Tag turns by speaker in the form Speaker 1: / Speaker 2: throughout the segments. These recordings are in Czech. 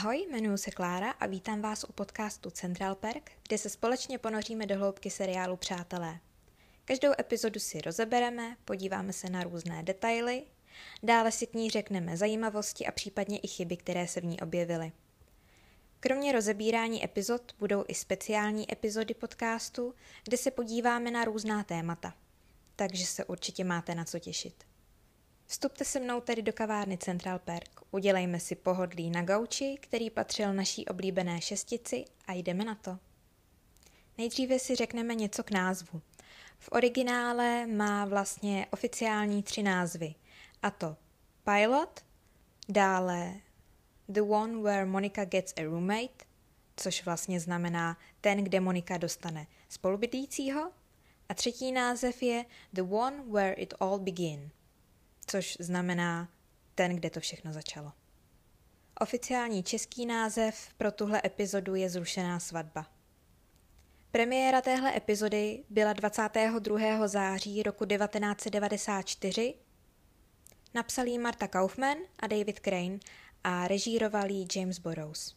Speaker 1: Ahoj, jmenuji se Klára a vítám vás u podcastu Central Perk, kde se společně ponoříme do hloubky seriálu Přátelé. Každou epizodu si rozebereme, podíváme se na různé detaily, dále si k ní řekneme zajímavosti a případně i chyby, které se v ní objevily. Kromě rozebírání epizod budou i speciální epizody podcastu, kde se podíváme na různá témata. Takže se určitě máte na co těšit. Vstupte se mnou tedy do kavárny Central Park, udělejme si pohodlí na gauči, který patřil naší oblíbené šestici a jdeme na to. Nejdříve si řekneme něco k názvu. V originále má vlastně oficiální tři názvy, a to Pilot, dále The One Where Monica Gets a Roommate, což vlastně znamená ten, kde Monika dostane spolubydlícího, a třetí název je The One Where It All Begin, což znamená ten, kde to všechno začalo. Oficiální český název pro tuhle epizodu je Zrušená svatba. Premiéra téhle epizody byla 22. září roku 1994. Napsal ji Marta Kaufman a David Crane a režíroval ji James Burrows.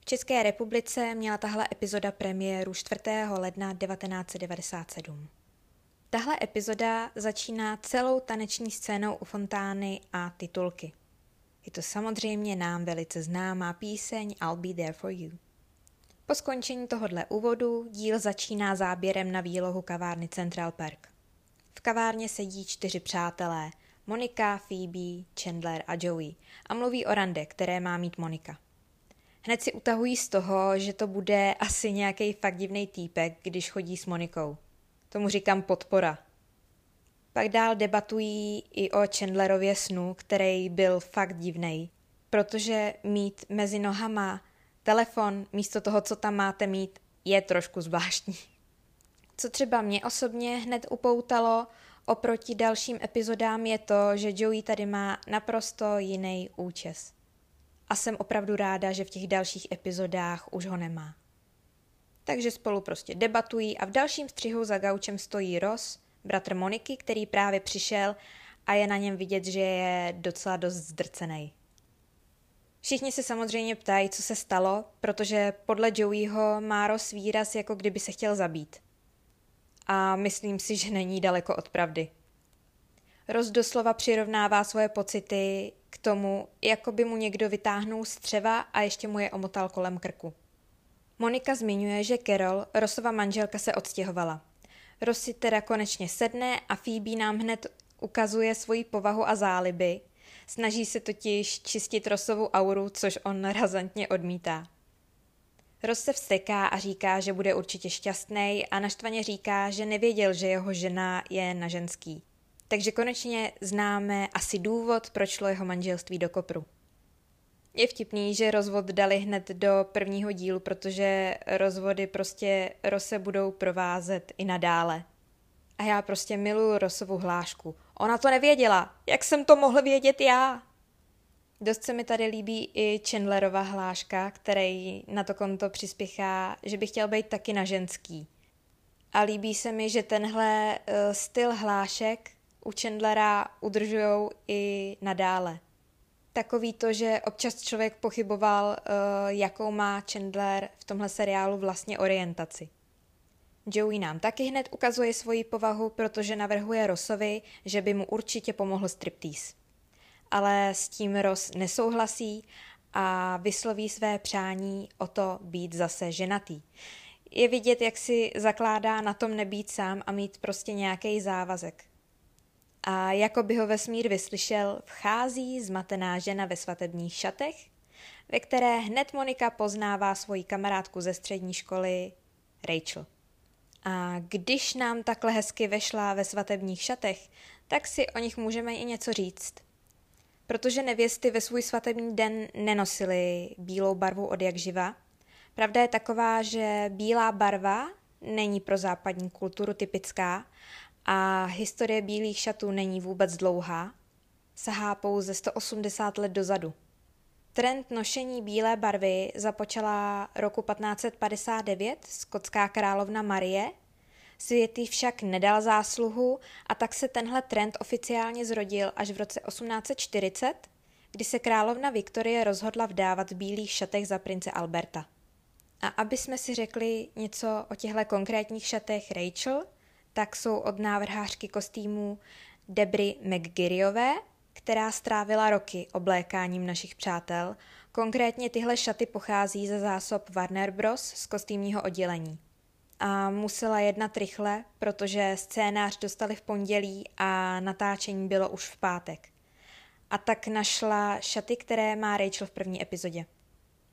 Speaker 1: V České republice měla tahle epizoda premiéru 4. ledna 1997. Tahle epizoda začíná celou taneční scénou u fontány a titulky. Je to samozřejmě nám velice známá píseň I'll be there for you. Po skončení tohohle úvodu díl začíná záběrem na výlohu kavárny Central Park. V kavárně sedí čtyři přátelé, Monika, Phoebe, Chandler a Joey a mluví o rande, které má mít Monika. Hned si utahují z toho, že to bude asi nějaký fakt divný týpek, když chodí s Monikou. Tomu říkám podpora. Pak dál debatují i o Chandlerově snu, který byl fakt divný, protože mít mezi nohama telefon místo toho, co tam máte mít, je trošku zvláštní. Co třeba mě osobně hned upoutalo oproti dalším epizodám je to, že Joey tady má naprosto jiný účes. A jsem opravdu ráda, že v těch dalších epizodách už ho nemá. Takže spolu prostě debatují a v dalším střihu za gaučem stojí Ross, bratr Moniky, který právě přišel a je na něm vidět, že je docela dost zdrcený. Všichni se samozřejmě ptají, co se stalo, protože podle Joeyho má Ross výraz, jako kdyby se chtěl zabít. A myslím si, že není daleko od pravdy. Ross doslova přirovnává svoje pocity k tomu, jako by mu někdo vytáhnul střeva a ještě mu je omotal kolem krku. Monika zmiňuje, že Carol, Rosova manželka, se odstěhovala. Ross si teda konečně sedne a Phoebe nám hned ukazuje svoji povahu a záliby. Snaží se totiž čistit Rosovu auru, což on razantně odmítá. Ross se vsteká a říká, že bude určitě šťastný a naštvaně říká, že nevěděl, že jeho žena je na ženský. Takže konečně známe asi důvod, proč šlo jeho manželství do kopru. Je vtipný, že rozvod dali hned do prvního dílu, protože rozvody prostě Rose budou provázet i nadále. A já prostě miluju Rosovu hlášku. Ona to nevěděla. Jak jsem to mohl vědět já? Dost se mi tady líbí i Chandlerova hláška, který na to konto přispěchá, že by chtěl být taky na ženský. A líbí se mi, že tenhle uh, styl hlášek u Chandlera udržujou i nadále takový to, že občas člověk pochyboval, uh, jakou má Chandler v tomhle seriálu vlastně orientaci. Joey nám taky hned ukazuje svoji povahu, protože navrhuje Rossovi, že by mu určitě pomohl striptease. Ale s tím Ross nesouhlasí a vysloví své přání o to být zase ženatý. Je vidět, jak si zakládá na tom nebýt sám a mít prostě nějaký závazek a jako by ho vesmír vyslyšel, vchází zmatená žena ve svatebních šatech, ve které hned Monika poznává svoji kamarádku ze střední školy Rachel. A když nám takhle hezky vešla ve svatebních šatech, tak si o nich můžeme i něco říct. Protože nevěsty ve svůj svatební den nenosily bílou barvu od jak živa. Pravda je taková, že bílá barva není pro západní kulturu typická a historie bílých šatů není vůbec dlouhá, sahá pouze 180 let dozadu. Trend nošení bílé barvy započala roku 1559 skotská královna Marie, světý však nedal zásluhu a tak se tenhle trend oficiálně zrodil až v roce 1840, kdy se královna Viktorie rozhodla vdávat v bílých šatech za prince Alberta. A aby jsme si řekli něco o těchto konkrétních šatech Rachel, tak jsou od návrhářky kostýmů Debry McGirryové, která strávila roky oblékáním našich přátel. Konkrétně tyhle šaty pochází ze zásob Warner Bros. z kostýmního oddělení. A musela jednat rychle, protože scénář dostali v pondělí a natáčení bylo už v pátek. A tak našla šaty, které má Rachel v první epizodě.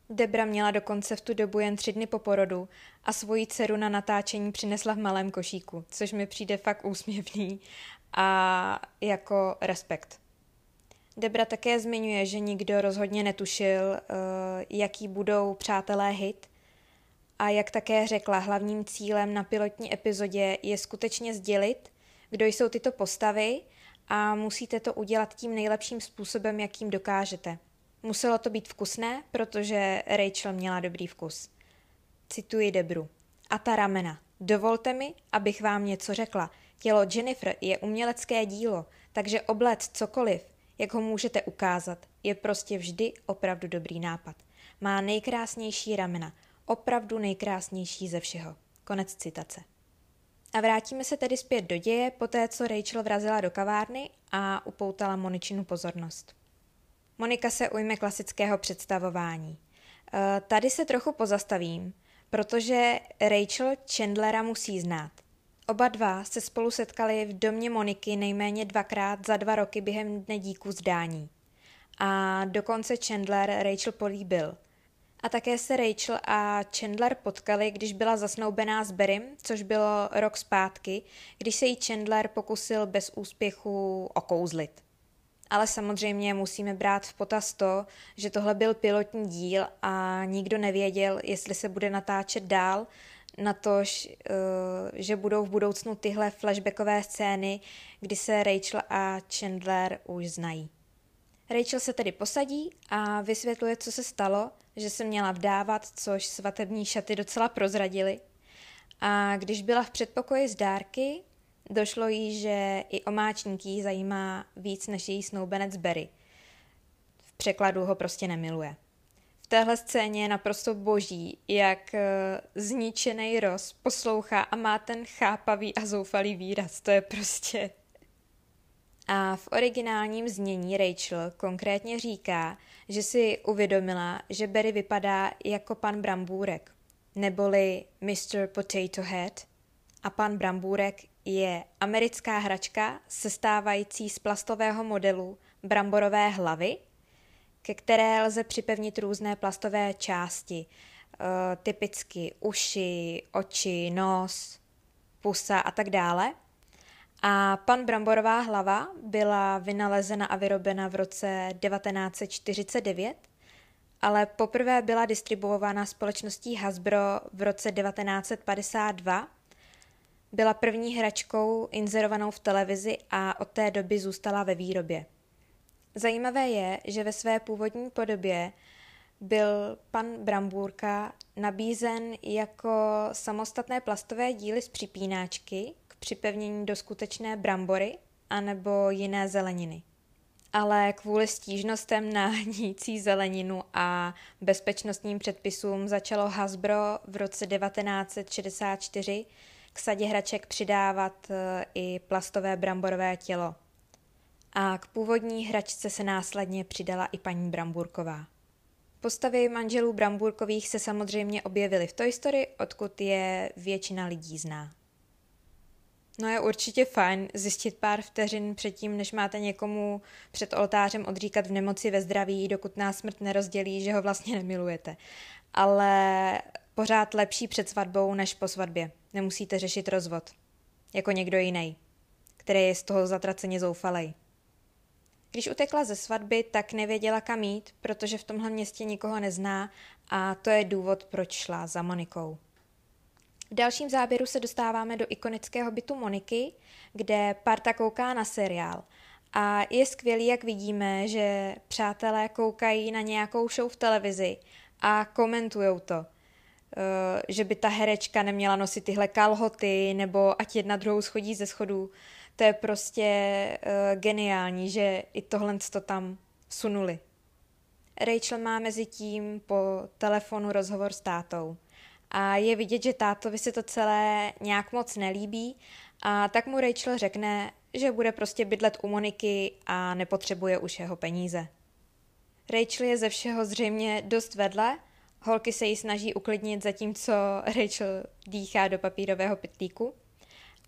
Speaker 1: Debra měla dokonce v tu dobu jen tři dny po porodu a svoji dceru na natáčení přinesla v malém košíku, což mi přijde fakt úsměvný a jako respekt. Debra také zmiňuje, že nikdo rozhodně netušil, uh, jaký budou přátelé hit a jak také řekla, hlavním cílem na pilotní epizodě je skutečně sdělit, kdo jsou tyto postavy a musíte to udělat tím nejlepším způsobem, jakým dokážete. Muselo to být vkusné, protože Rachel měla dobrý vkus. Cituji Debru. A ta ramena. Dovolte mi, abych vám něco řekla. Tělo Jennifer je umělecké dílo, takže oblet cokoliv, jak ho můžete ukázat, je prostě vždy opravdu dobrý nápad. Má nejkrásnější ramena, opravdu nejkrásnější ze všeho. Konec citace. A vrátíme se tedy zpět do děje, poté co Rachel vrazila do kavárny a upoutala Moničinu pozornost. Monika se ujme klasického představování. E, tady se trochu pozastavím, protože Rachel Chandlera musí znát. Oba dva se spolu setkali v domě Moniky nejméně dvakrát za dva roky během dne díku zdání. A dokonce Chandler Rachel políbil. A také se Rachel a Chandler potkali, když byla zasnoubená s Berrym, což bylo rok zpátky, když se jí Chandler pokusil bez úspěchu okouzlit. Ale samozřejmě musíme brát v potaz to, že tohle byl pilotní díl a nikdo nevěděl, jestli se bude natáčet dál, na to, eh, že budou v budoucnu tyhle flashbackové scény, kdy se Rachel a Chandler už znají. Rachel se tedy posadí a vysvětluje, co se stalo, že se měla vdávat, což svatební šaty docela prozradili. A když byla v předpokoji s dárky, došlo jí, že i omáčník jí zajímá víc než její snoubenec Berry. V překladu ho prostě nemiluje. V téhle scéně je naprosto boží, jak uh, zničený Ross poslouchá a má ten chápavý a zoufalý výraz. To je prostě... A v originálním znění Rachel konkrétně říká, že si uvědomila, že Barry vypadá jako pan Brambůrek, neboli Mr. Potato Head. A pan Brambůrek je americká hračka sestávající z plastového modelu bramborové hlavy, ke které lze připevnit různé plastové části, eh, typicky uši, oči, nos, pusa a tak dále. A pan Bramborová hlava byla vynalezena a vyrobena v roce 1949, ale poprvé byla distribuována společností Hasbro v roce 1952. Byla první hračkou inzerovanou v televizi a od té doby zůstala ve výrobě. Zajímavé je, že ve své původní podobě byl pan Brambůrka nabízen jako samostatné plastové díly z připínáčky k připevnění do skutečné brambory anebo jiné zeleniny. Ale kvůli stížnostem na hnící zeleninu a bezpečnostním předpisům začalo Hasbro v roce 1964 k sadě hraček přidávat e, i plastové bramborové tělo a k původní hračce se následně přidala i paní Bramburková. Postavy manželů Bramburkových se samozřejmě objevily v Toy Story, odkud je většina lidí zná. No je určitě fajn zjistit pár vteřin předtím, než máte někomu před oltářem odříkat v nemoci ve zdraví, dokud nás smrt nerozdělí, že ho vlastně nemilujete. Ale pořád lepší před svatbou než po svatbě. Nemusíte řešit rozvod. Jako někdo jiný, který je z toho zatraceně zoufalej. Když utekla ze svatby, tak nevěděla kam jít, protože v tomhle městě nikoho nezná a to je důvod, proč šla za Monikou. V dalším záběru se dostáváme do ikonického bytu Moniky, kde parta kouká na seriál. A je skvělý, jak vidíme, že přátelé koukají na nějakou show v televizi a komentují to. Eh, že by ta herečka neměla nosit tyhle kalhoty, nebo ať jedna druhou schodí ze schodů to je prostě uh, geniální, že i tohle to tam sunuli. Rachel má mezi tím po telefonu rozhovor s tátou. A je vidět, že tátovi se to celé nějak moc nelíbí a tak mu Rachel řekne, že bude prostě bydlet u Moniky a nepotřebuje už jeho peníze. Rachel je ze všeho zřejmě dost vedle, holky se jí snaží uklidnit zatímco Rachel dýchá do papírového pytlíku.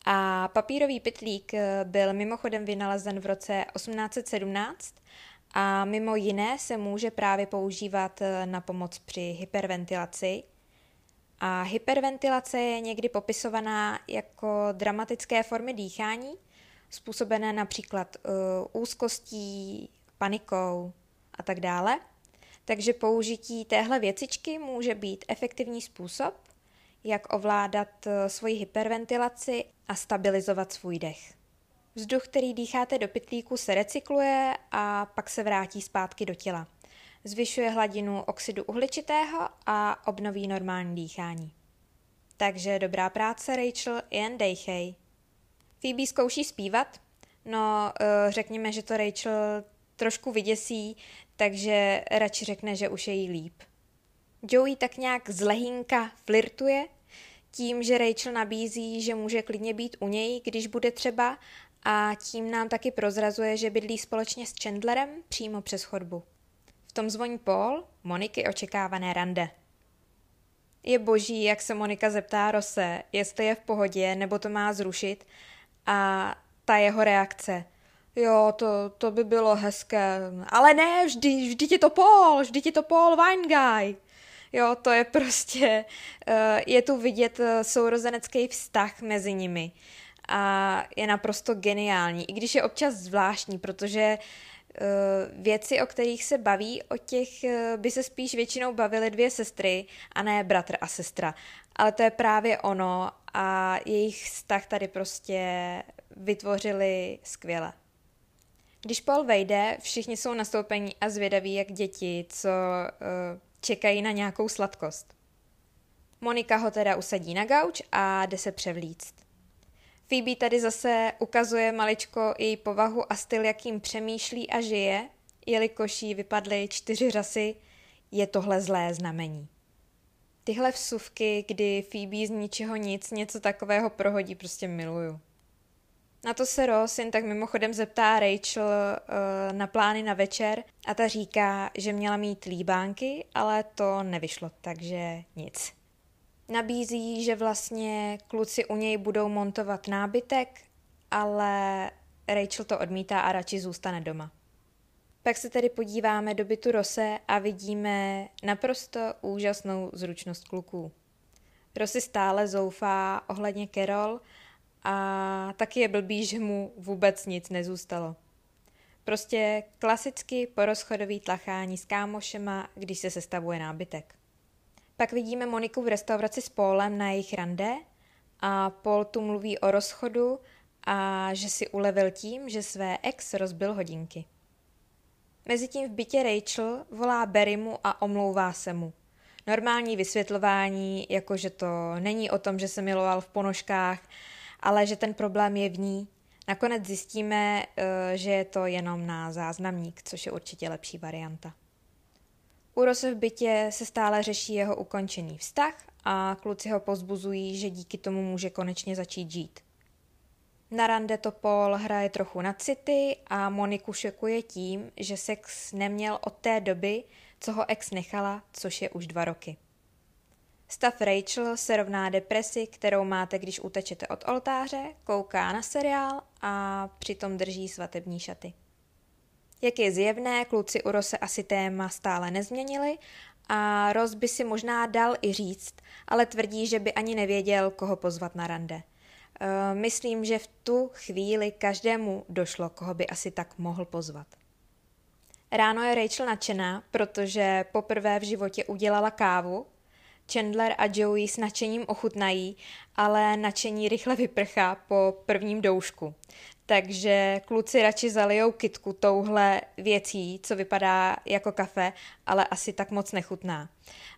Speaker 1: A papírový pytlík byl mimochodem vynalezen v roce 1817 a mimo jiné se může právě používat na pomoc při hyperventilaci, a hyperventilace je někdy popisovaná jako dramatické formy dýchání, způsobené například uh, úzkostí, panikou a tak dále. Takže použití téhle věcičky může být efektivní způsob, jak ovládat uh, svoji hyperventilaci a stabilizovat svůj dech. Vzduch, který dýcháte do pytlíku, se recykluje a pak se vrátí zpátky do těla zvyšuje hladinu oxidu uhličitého a obnoví normální dýchání. Takže dobrá práce, Rachel, jen dejchej. Phoebe zkouší zpívat, no eh, řekněme, že to Rachel trošku vyděsí, takže radši řekne, že už je jí líp. Joey tak nějak z lehínka flirtuje, tím, že Rachel nabízí, že může klidně být u něj, když bude třeba, a tím nám taky prozrazuje, že bydlí společně s Chandlerem přímo přes chodbu tom zvoní Paul, Moniky očekávané rande. Je boží, jak se Monika zeptá Rose, jestli je v pohodě, nebo to má zrušit a ta jeho reakce. Jo, to, to by bylo hezké. Ale ne, vždy, vždy je to Paul, vždy je to Paul Wine Guy. Jo, to je prostě, uh, je tu vidět uh, sourozenecký vztah mezi nimi a je naprosto geniální, i když je občas zvláštní, protože Eh, věci, o kterých se baví, o těch eh, by se spíš většinou bavily dvě sestry a ne bratr a sestra. Ale to je právě ono a jejich vztah tady prostě vytvořili skvěle. Když Paul vejde, všichni jsou nastoupení a zvědaví jak děti, co uh, čekají na nějakou sladkost. Monika ho teda usadí na gauč a jde se převlíct. Phoebe tady zase ukazuje maličko její povahu a styl, jakým přemýšlí a žije, jelikož jí vypadly čtyři řasy, je tohle zlé znamení. Tyhle vsuvky, kdy Phoebe z ničeho nic něco takového prohodí, prostě miluju. Na to se Ross jen tak mimochodem zeptá Rachel uh, na plány na večer a ta říká, že měla mít líbánky, ale to nevyšlo, takže nic. Nabízí, že vlastně kluci u něj budou montovat nábytek, ale Rachel to odmítá a radši zůstane doma. Pak se tedy podíváme do bytu Rose a vidíme naprosto úžasnou zručnost kluků. Rosy stále zoufá ohledně Carol a taky je blbý, že mu vůbec nic nezůstalo. Prostě klasicky porozchodový tlachání s kámošema, když se sestavuje nábytek. Pak vidíme Moniku v restauraci s Paulem na jejich rande a Paul tu mluví o rozchodu a že si ulevil tím, že své ex rozbil hodinky. Mezitím v bytě Rachel volá Berrymu a omlouvá se mu. Normální vysvětlování, jako že to není o tom, že se miloval v ponožkách, ale že ten problém je v ní. Nakonec zjistíme, eh, že je to jenom na záznamník, což je určitě lepší varianta. U Rose v bytě se stále řeší jeho ukončený vztah a kluci ho pozbuzují, že díky tomu může konečně začít žít. Na rande to Paul hraje trochu na city a Moniku šokuje tím, že sex neměl od té doby, co ho ex nechala, což je už dva roky. Stav Rachel se rovná depresi, kterou máte, když utečete od oltáře, kouká na seriál a přitom drží svatební šaty. Jak je zjevné, kluci u Rose asi téma stále nezměnili a Ros by si možná dal i říct, ale tvrdí, že by ani nevěděl, koho pozvat na rande. E, myslím, že v tu chvíli každému došlo, koho by asi tak mohl pozvat. Ráno je Rachel nadšená, protože poprvé v životě udělala kávu. Chandler a Joey s nadšením ochutnají, ale nadšení rychle vyprchá po prvním doušku takže kluci radši zalijou kitku touhle věcí, co vypadá jako kafe, ale asi tak moc nechutná.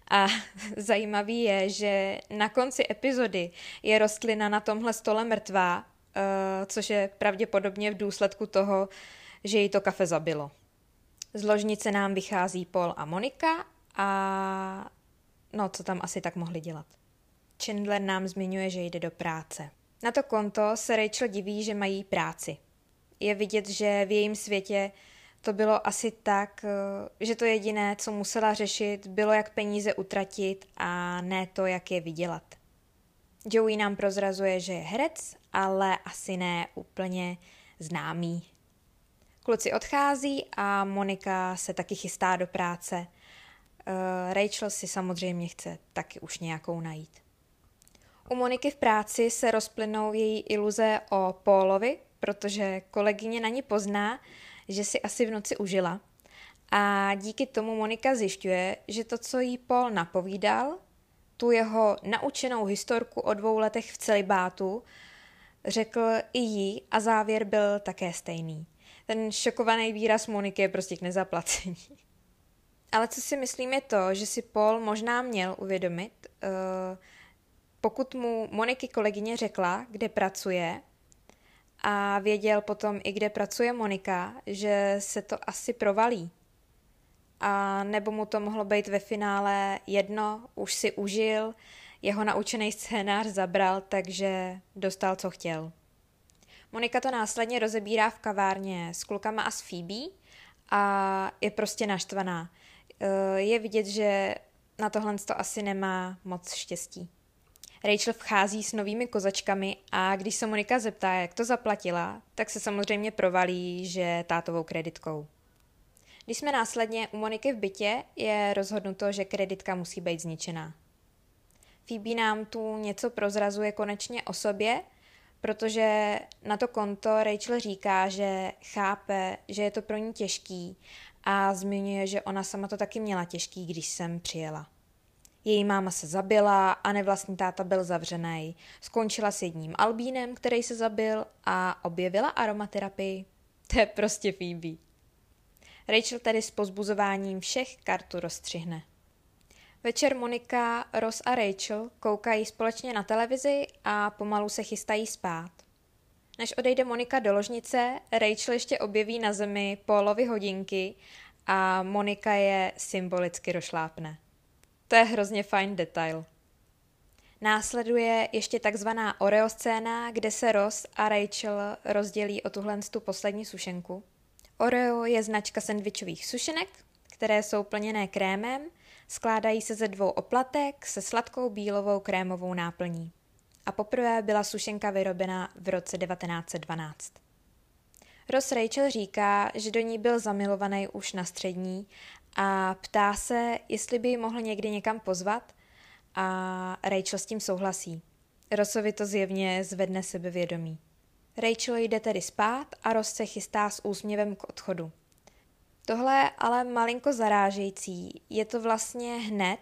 Speaker 1: A zajímavý je, že na konci epizody je rostlina na tomhle stole mrtvá, uh, což je pravděpodobně v důsledku toho, že jí to kafe zabilo. Z ložnice nám vychází Paul a Monika a no, co tam asi tak mohli dělat. Chandler nám zmiňuje, že jde do práce. Na to konto se Rachel diví, že mají práci. Je vidět, že v jejím světě to bylo asi tak, eh, že to jediné, co musela řešit, bylo, jak peníze utratit a ne to, jak je vydělat. Joey nám prozrazuje, že je herec, ale asi ne úplně známý. Kluci odchází a Monika se taky chystá do práce. Uh, Rachel si samozřejmě chce taky už nějakou najít. U Moniky v práci se rozplynou její iluze o Paulovi, protože kolegyně na ní pozná, že si asi v noci užila. A díky tomu Monika zjišťuje, že to, co jí Paul napovídal, tu jeho naučenou historku o dvou letech v celibátu, řekl i jí a závěr byl také stejný. Ten šokovaný výraz Moniky je prostě k nezaplacení. Ale co si myslím je to, že si Paul možná měl uvědomit, uh, pokud mu Moniky kolegyně řekla, kde pracuje, a věděl potom i, kde pracuje Monika, že se to asi provalí. A nebo mu to mohlo být ve finále jedno, už si užil, jeho naučený scénář zabral, takže dostal, co chtěl. Monika to následně rozebírá v kavárně s klukama a s Phoebe a je prostě naštvaná. Eh, je vidět, že na tohle to asi nemá moc štěstí. Rachel vchází s novými kozačkami a když se Monika zeptá, jak to zaplatila, tak se samozřejmě provalí, že tátovou kreditkou. Když jsme následně u Moniky v bytě, je rozhodnuto, že kreditka musí být zničená. Phoebe nám tu něco prozrazuje konečně o sobě, protože na to konto Rachel říká, že chápe, že je to pro ní těžký a zmiňuje, že ona sama to taky měla těžký, když jsem přijela. Její máma se zabila a nevlastní táta byl zavřený. Skončila s jedním albínem, který se zabil a objevila aromaterapii. To je prostě Phoebe. Rachel tedy s pozbuzováním všech kartu rozstřihne. Večer Monika, Ross a Rachel koukají společně na televizi a pomalu se chystají spát. Než odejde Monika do ložnice, Rachel ještě objeví na zemi Paulovy hodinky a Monika je symbolicky rošlápne. To je hrozně fajn detail. Následuje ještě takzvaná Oreo scéna, kde se Ross a Rachel rozdělí o tuhle tu poslední sušenku. Oreo je značka sendvičových sušenek, které jsou plněné krémem, skládají se ze dvou oplatek se sladkou bílovou krémovou náplní. A poprvé byla sušenka vyrobena v roce 1912. Ross Rachel říká, že do ní byl zamilovaný už na střední a ptá se, jestli by ji mohl někdy někam pozvat a Rachel s tím souhlasí. Rossovi to zjevně zvedne sebevědomí. Rachel jde tedy spát a Ross se chystá s úsměvem k odchodu. Tohle je ale malinko zarážející. Je to vlastně hned,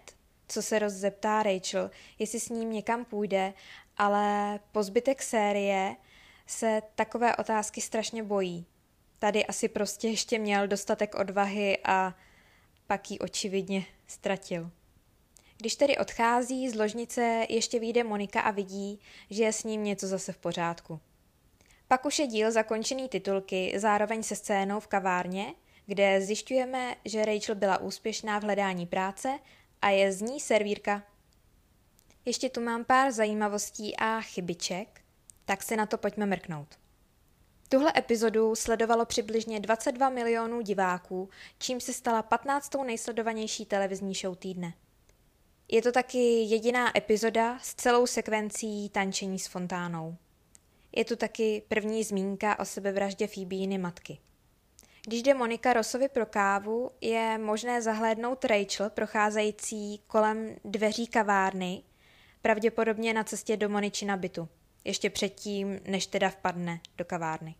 Speaker 1: co se Ross zeptá Rachel, jestli s ním někam půjde, ale po zbytek série se takové otázky strašně bojí. Tady asi prostě ještě měl dostatek odvahy a pak ji očividně ztratil. Když tedy odchází z ložnice, ještě vyjde Monika a vidí, že je s ním něco zase v pořádku. Pak už je díl zakončený titulky zároveň se scénou v kavárně, kde zjišťujeme, že Rachel byla úspěšná v hledání práce a je z ní servírka. Ještě tu mám pár zajímavostí a chybiček, tak se na to pojďme mrknout. Tuhle epizodu sledovalo přibližně 22 milionů diváků, čím se stala 15. nejsledovanější televizní show týdne. Je to taky jediná epizoda s celou sekvencí tančení s fontánou. Je tu taky první zmínka o sebevraždě Phoebeiny matky. Když jde Monika Rosovi pro kávu, je možné zahlédnout Rachel procházející kolem dveří kavárny, pravděpodobně na cestě do Moničina bytu ještě předtím, než teda vpadne do kavárny.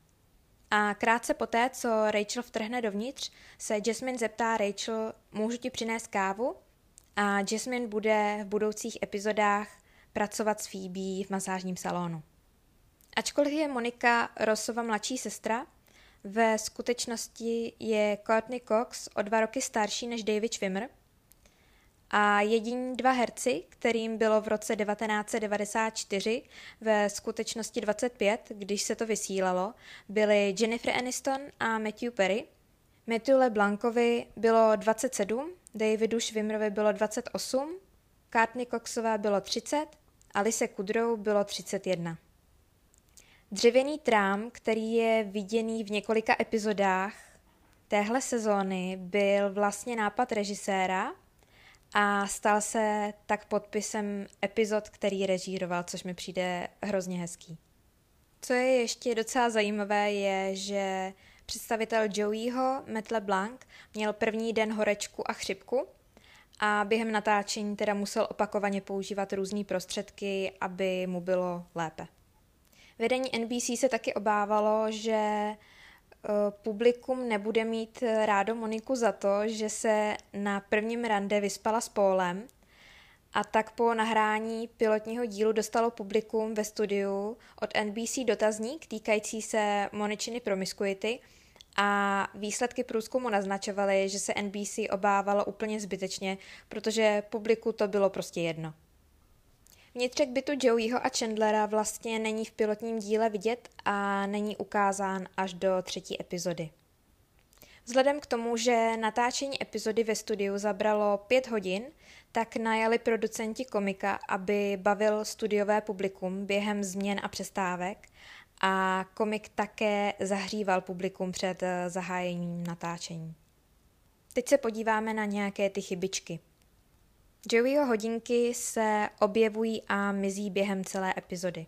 Speaker 1: A krátce poté, co Rachel vtrhne dovnitř, se Jasmine zeptá Rachel, můžu ti přinést kávu? A Jasmine bude v budoucích epizodách pracovat s Phoebe v masážním salonu. Ačkoliv je Monika Rossova mladší sestra, ve skutečnosti je Courtney Cox o dva roky starší než David Schwimmer a jediní dva herci, kterým bylo v roce 1994 ve skutečnosti 25, když se to vysílalo, byli Jennifer Aniston a Matthew Perry. Matthew LeBlancovi bylo 27, Davidu Schwimmerovi bylo 28, Courtney Coxové bylo 30, Alice Kudrow bylo 31. Dřevěný trám, který je viděný v několika epizodách téhle sezóny, byl vlastně nápad režiséra a stal se tak podpisem epizod, který režíroval, což mi přijde hrozně hezký. Co je ještě docela zajímavé, je, že představitel Joeyho, Matt LeBlanc, měl první den horečku a chřipku a během natáčení teda musel opakovaně používat různé prostředky, aby mu bylo lépe. Vedení NBC se taky obávalo, že publikum nebude mít rádo Moniku za to, že se na prvním rande vyspala s Pólem a tak po nahrání pilotního dílu dostalo publikum ve studiu od NBC dotazník týkající se Moničiny promiskuity a výsledky průzkumu naznačovaly, že se NBC obávalo úplně zbytečně, protože publiku to bylo prostě jedno. Vnitřek bytu Joeyho a Chandlera vlastně není v pilotním díle vidět a není ukázán až do třetí epizody. Vzhledem k tomu, že natáčení epizody ve studiu zabralo pět hodin, tak najali producenti komika, aby bavil studiové publikum během změn a přestávek a komik také zahříval publikum před eh, zahájením natáčení. Teď se podíváme na nějaké ty chybičky. Joeyho hodinky se objevují a mizí během celé epizody.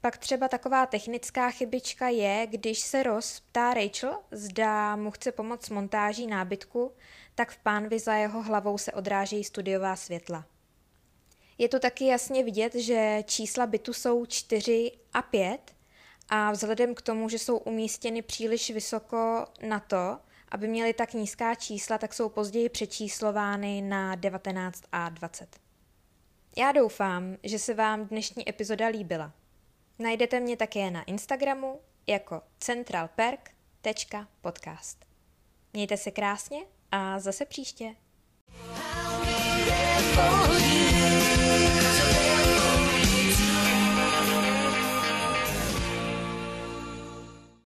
Speaker 1: Pak třeba taková technická chybička je, když se Ross ptá Rachel, zda mu chce pomoct s montáží nábytku, tak v pánvi za jeho hlavou se odrážejí studiová světla. Je to taky jasně vidět, že čísla bytu jsou 4 a 5 a vzhledem k tomu, že jsou umístěny příliš vysoko na to, aby měly tak nízká čísla, tak jsou později přečíslovány na 19 a 20. Já doufám, že se vám dnešní epizoda líbila. Najdete mě také na Instagramu jako centralperk.podcast. Mějte se krásně a zase příště.